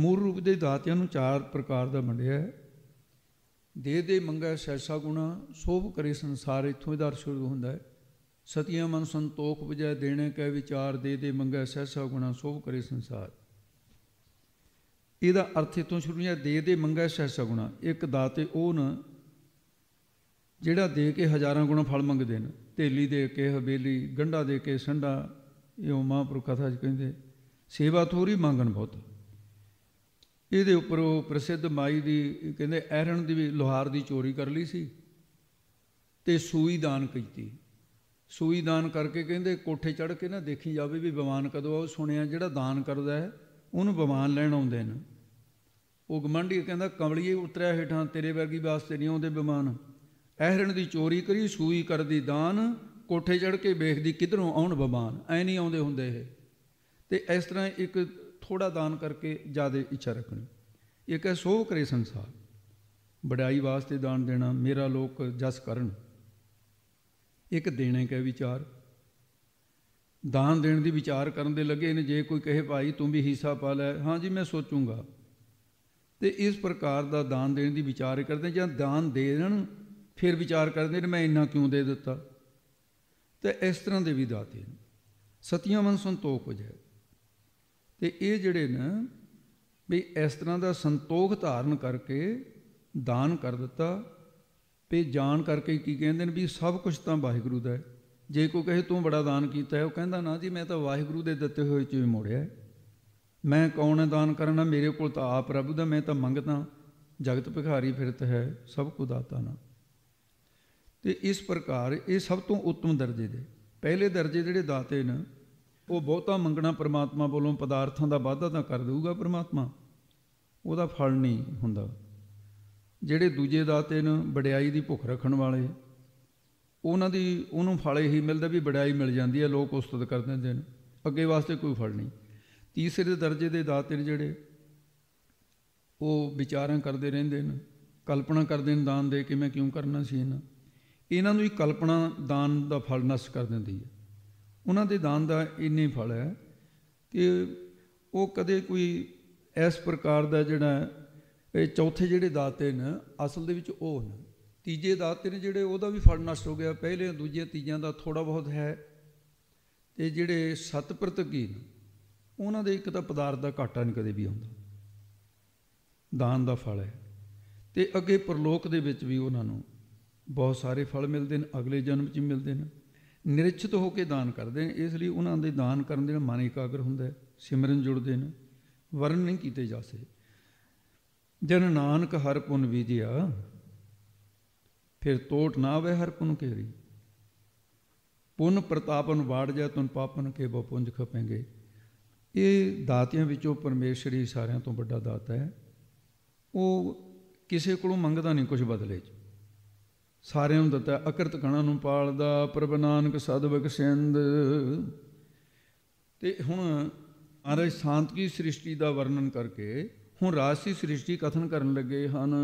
ਮੂਲ ਰੂਪ ਦੇ ਦਾਤਿਆਂ ਨੂੰ ਚਾਰ ਪ੍ਰਕਾਰ ਦਾ ਵੰਡਿਆ ਹੈ। ਦੇ ਦੇ ਮੰਗੈ ਸੈਸਾ ਗੁਣਾ, ਸੋਭ ਕਰੇ ਸੰਸਾਰ, ਇਥੋਂ ਇਹਦਾ ਅਰਥ ਸ਼ੁਰੂ ਹੁੰਦਾ ਹੈ। ਸਤਿਆ ਮਨ ਸੰਤੋਖ ਬਜੈ ਦੇਣੇ ਕੈ ਵਿਚਾਰ, ਦੇ ਦੇ ਮੰਗੈ ਸੈਸਾ ਗੁਣਾ, ਸੋਭ ਕਰੇ ਸੰਸਾਰ। ਇਹਦਾ ਅਰਥ ਇਥੋਂ ਸ਼ੁਰੂ ਹੈ, ਦੇ ਦੇ ਮੰਗੈ ਸੈਸਾ ਗੁਣਾ। ਇੱਕ ਦਾਤੇ ਉਹ ਨਾ ਜਿਹੜਾ ਦੇ ਕੇ ਹਜ਼ਾਰਾਂ ਗੁਣਾ ਫਲ ਮੰਗਦੇ ਨੇ। ਢੇਲੀ ਦੇ ਕੇ, ਹਵੇਲੀ, ਗੰਢਾ ਦੇ ਕੇ, ਸੰਡਾ, ਇਹ ਉਹ ਮਹਾਂਪੁਰਖ ਕਥਾ ਚ ਕਹਿੰਦੇ, ਸੇਵਾ ਥੋੜੀ ਮੰਗਣ ਬਹੁਤ। ਇਹਦੇ ਉੱਪਰ ਉਹ ਪ੍ਰਸਿੱਧ ਮਾਈ ਦੀ, ਕਹਿੰਦੇ ਐਰਣ ਦੀ ਵੀ ਲੋਹਾਰ ਦੀ ਚੋਰੀ ਕਰ ਲਈ ਸੀ ਤੇ ਸੂਈ ਦਾਨ ਕੀਤੀ। ਸੂਈ ਦਾਨ ਕਰਕੇ ਕਹਿੰਦੇ ਕੋਠੇ ਚੜ੍ਹ ਕੇ ਨਾ ਦੇਖੀ ਜਾਵੇ ਵੀ ਬਿਮਾਨ ਕਦੋਂ ਆ, ਉਹ ਸੁਣਿਆ ਜਿਹੜਾ ਦਾਨ ਕਰਦਾ ਹੈ, ਉਹਨੂੰ ਬਿਮਾਨ ਲੈਣ ਆਉਂਦੇ ਨੇ ਉਹ ਗਮੰਡੀ ਕਹਿੰਦਾ, ਕਮਲੀਏ ਉਤਰਿਆ ਹੇਠਾਂ, ਤੇਰੇ ਵਰਗੀ ਵਾਸਤੇ ਨਹੀਂ ਆਉਂਦੇ ਬਿਮਾਨ ਐਹਰਣ ਦੀ ਚੋਰੀ ਕਰੀ, ਸੂਈ ਕਰਦੀ ਦਾਨ, ਕੋਠੇ ਚੜ੍ਹ ਕੇ ਵੇਖਦੀ ਕਿਧਰੋਂ ਆਉਣ ਬਿਮਾਨ ਐ ਨਹੀਂ ਆਉਂਦੇ ਹੁੰਦੇ ਇਹ। ਤੇ ਇਸ ਤਰ੍ਹਾਂ ਇੱਕ ਥੋੜਾ ਦਾਨ ਕਰਕੇ ਜ਼ਿਆਦਾ ਇੱਛਾ ਰੱਖਣੀ। ਇੱਕ ਹੈ ਸੋਹ ਕਰੇ ਸੰਸਾਰ। ਵਡਾਈ ਵਾਸਤੇ ਦਾਨ ਦੇਣਾ, ਮੇਰਾ ਲੋਕ ਜਸ ਕਰਨ। ਇੱਕ ਦੇਣੇ ਕੈ ਵਿਚਾਰ। ਦਾਨ ਦੇਣ ਦੀ ਵਿਚਾਰ ਕਰਨ ਦੇ ਲੱਗੇ ਨੇ, ਜੇ ਕੋਈ ਕਹੇ, ਭਾਈ, ਤੂੰ ਵੀ ਹਿੱਸਾ ਪਾ ਲੈ। ਹਾਂ ਜੀ, ਮੈਂ ਸੋਚੂੰਗਾ। ਤੇ ਇਸ ਪ੍ਰਕਾਰ ਦਾ ਦਾਨ ਦੇਣ ਦੀ ਵਿਚਾਰ ਕਰਦੇ ਜਾਂ ਦਾਨ ਦੇਣ, ਫਿਰ ਵਿਚਾਰ ਕਰਦੇ ਨੇ, ਮੈਂ ਇੰਨਾ ਕਿਉਂ ਦੇ ਦਿੱਤਾ? ਤੇ ਇਸ ਤਰ੍ਹਾਂ ਦੇ ਵੀ ਦਾਤੇ ਨੇ। ਸਤਿਆਂ ਮਨ ਸੰਤੋਖ ਹੋ ਜਾਏ। ਤੇ ਇਹ ਜਿਹੜੇ ਨੇ ਵੀ ਇਸ ਤਰ੍ਹਾਂ ਦਾ ਸੰਤੋਖ ਧਾਰਨ ਕਰਕੇ ਦਾਨ ਕਰ ਦਿੱਤਾ ਤੇ ਜਾਣ ਕਰਕੇ ਕੀ ਕਹਿੰਦੇ ਨੇ ਵੀ ਸਭ ਕੁਝ ਤਾਂ ਵਾਹਿਗੁਰੂ ਦਾ ਹੈ। ਜੇ ਕੋਈ ਕਹੇ, ਤੂੰ ਬੜਾ ਦਾਨ ਕੀਤਾ ਹੈ, ਉਹ ਕਹਿੰਦਾ, ਨਾ ਜੀ, ਮੈਂ ਤਾਂ ਵਾਹਿਗੁਰੂ ਦੇ ਦਿੱਤੇ ਹੋਏ ਚ ਹੀ ਮੋੜਿਆ ਮੈਂ ਕੌਣ ਹੈ ਦਾਨ ਕਰਨਾ ਮੇਰੇ ਕੋਲ ਤਾਂ ਆਪ ਪ੍ਰਭੂ ਦਾ, ਮੈਂ ਤਾਂ ਮੰਗਦਾ, ਜਗਤ ਭਿਖਾਰੀ ਫਿਰਤ ਹੈ, ਸਭ ਕੁ ਦਾਤਾ ਨਾ। ਤੇ ਇਸ ਪ੍ਰਕਾਰ ਇਹ ਸਭ ਤੋਂ ਉੱਤਮ ਦਰਜੇ ਦੇ। ਪਹਿਲੇ ਦਰਜੇ ਜਿਹੜੇ ਦਾਤੇ ਨੇ ਉਹ ਬਹੁਤਾ ਮੰਗਣਾ ਪ੍ਰਮਾਤਮਾ ਵੱਲੋਂ ਪਦਾਰਥਾਂ ਦਾ ਵਾਧਾ ਤਾਂ ਕਰ ਦੇਊਗਾ ਪ੍ਰਮਾਤਮਾ। ਉਹਦਾ ਫਲ ਨਹੀਂ ਹੁੰਦਾ। ਜਿਹੜੇ ਦੂਜੇ ਦਾਤੇ ਨੇ ਵਡਿਆਈ ਦੀ ਭੁੱਖ ਰੱਖਣ ਵਾਲੇ, ਉਹਨਾਂ ਦੀ, ਉਹਨੂੰ ਫਲ ਇਹੀ ਮਿਲਦਾ ਵੀ ਵਡਿਆਈ ਮਿਲ ਜਾਂਦੀ ਹੈ, ਲੋਕ ਉਸਤਤ ਕਰ ਦਿੰਦੇ ਨੇ। ਅੱਗੇ ਵਾਸਤੇ ਕੋਈ ਫਲ ਨਹੀਂ। ਤੀਸਰੇ ਦਰਜੇ ਦੇ ਦਾਤੇ ਨੇ ਜਿਹੜੇ, ਉਹ ਵਿਚਾਰਾਂ ਕਰਦੇ ਰਹਿੰਦੇ ਨੇ। ਕਲਪਨਾ ਕਰਦੇ ਨੇ, ਦਾਨ ਦੇ ਕੇ ਮੈਂ ਕਿਉਂ ਕਰਨਾ ਸੀ ਇਹਨਾਂ। ਇਹਨਾਂ ਨੂੰ ਹੀ ਕਲਪਨਾ, ਦਾਨ ਦਾ ਫਲ ਨਸ਼ਟ ਕਰ ਦਿੰਦੀ ਹੈ। ਉਹਨਾਂ ਦੇ ਦਾਨ ਦਾ ਇੰਨੇ ਫਲ ਹੈ ਕਿ ਉਹ ਕਦੇ ਕੋਈ ਇਸ ਪ੍ਰਕਾਰ ਦਾ ਜਿਹੜਾ ਇਹ ਚੌਥੇ ਜਿਹੜੇ ਦਾਤੇ ਨੇ, ਅਸਲ ਦੇ ਵਿੱਚ ਉਹ ਨੇ। ਤੀਜੇ ਦਾਤੇ ਨੇ ਜਿਹੜੇ, ਉਹਦਾ ਵੀ ਫਲ ਨਸ਼ਟ ਹੋ ਗਿਆ। ਪਹਿਲੇ ਦੂਜੇ ਤੀਜਿਆਂ ਦਾ ਥੋੜਾ ਬਹੁਤ ਹੈ। ਤੇ ਜਿਹੜੇ ਸਤ ਪ੍ਰਤਕੀ ਨੇ, ਉਹਨਾਂ ਦੇ ਇੱਕ ਤਾਂ ਪਦਾਰਥ ਦਾ ਘਾਟਾ ਨਹੀਂ ਕਦੇ ਵੀ ਆਉਂਦਾ। ਦਾਨ ਦਾ ਫਲ ਹੈ। ਤੇ ਅੱਗੇ ਪਰਲੋਕ ਦੇ ਵਿੱਚ ਵੀ ਉਹਨਾਂ ਨੂੰ ਬਹੁਤ ਸਾਰੇ ਫਲ ਮਿਲਦੇ ਨੇ, ਅਗਲੇ ਜਨਮ 'ਚ ਮਿਲਦੇ ਨੇ। ਨਿਰਚਿਤ ਹੋ ਕੇ ਦਾਨ ਕਰਦੇ ਨੇ, ਇਸ ਲਈ ਉਹਨਾਂ ਦੇ ਦਾਨ ਕਰਨ ਦੇ ਨਾਲ ਮਨ ਇਕਾਗਰ ਹੁੰਦਾ ਹੈ, ਸਿਮਰਨ ਜੁੜਦੇ ਨੇ ਵਰਨ ਨਹੀਂ ਕੀਤੇ ਜਾ ਸਕਦੇ। ਜਨ ਨਾਨਕ ਹਰ ਪੁਨ ਵਿਜਿਆ ਫਿਰ ਤੋਟ ਨਾ ਆਵੇ ਹਰ ਪੁਨ ਕੇਰੀ। ਪੁਨ ਪ੍ਰਤਾਪਨ ਬਾੜ ਜਾ ਤੁਨ ਪਾਪਨ ਕੇ ਬੋ ਪੁੰਜ ਖਪੇਂਗੇ। ਇਹ ਦਾਤਿਆਂ ਵਿੱਚੋਂ ਪਰਮੇਸ਼ਰ ਹੀ ਸਾਰਿਆਂ ਤੋਂ ਵੱਡਾ ਦਾਤਾ ਹੈ। ਉਹ ਕਿਸੇ ਕੋਲੋਂ ਮੰਗਦਾ ਨਹੀਂ ਕੁਝ ਬਦਲੇ 'ਚ। ਸਾਰਿਆਂ ਨੂੰ ਦਿੱਤਾ, ਅਕਰਤ ਕਣਾ ਨੂੰ ਪਾਲਦਾ, ਪ੍ਰਭ ਨਾਨਕ ਸਦ ਬਖਸ਼ਿੰਦ ਤੇ ਹੁਣ ਮਹਾਰਾਜ ਸ਼ਾਂਤ ਕੀ ਸ੍ਰਿਸ਼ਟੀ ਦਾ ਵਰਣਨ ਕਰਕੇ ਹੁਣ ਰਾਜਸੀ ਸ੍ਰਿਸ਼ਟੀ ਕਥਨ ਕਰਨ ਲੱਗੇ ਹਨ।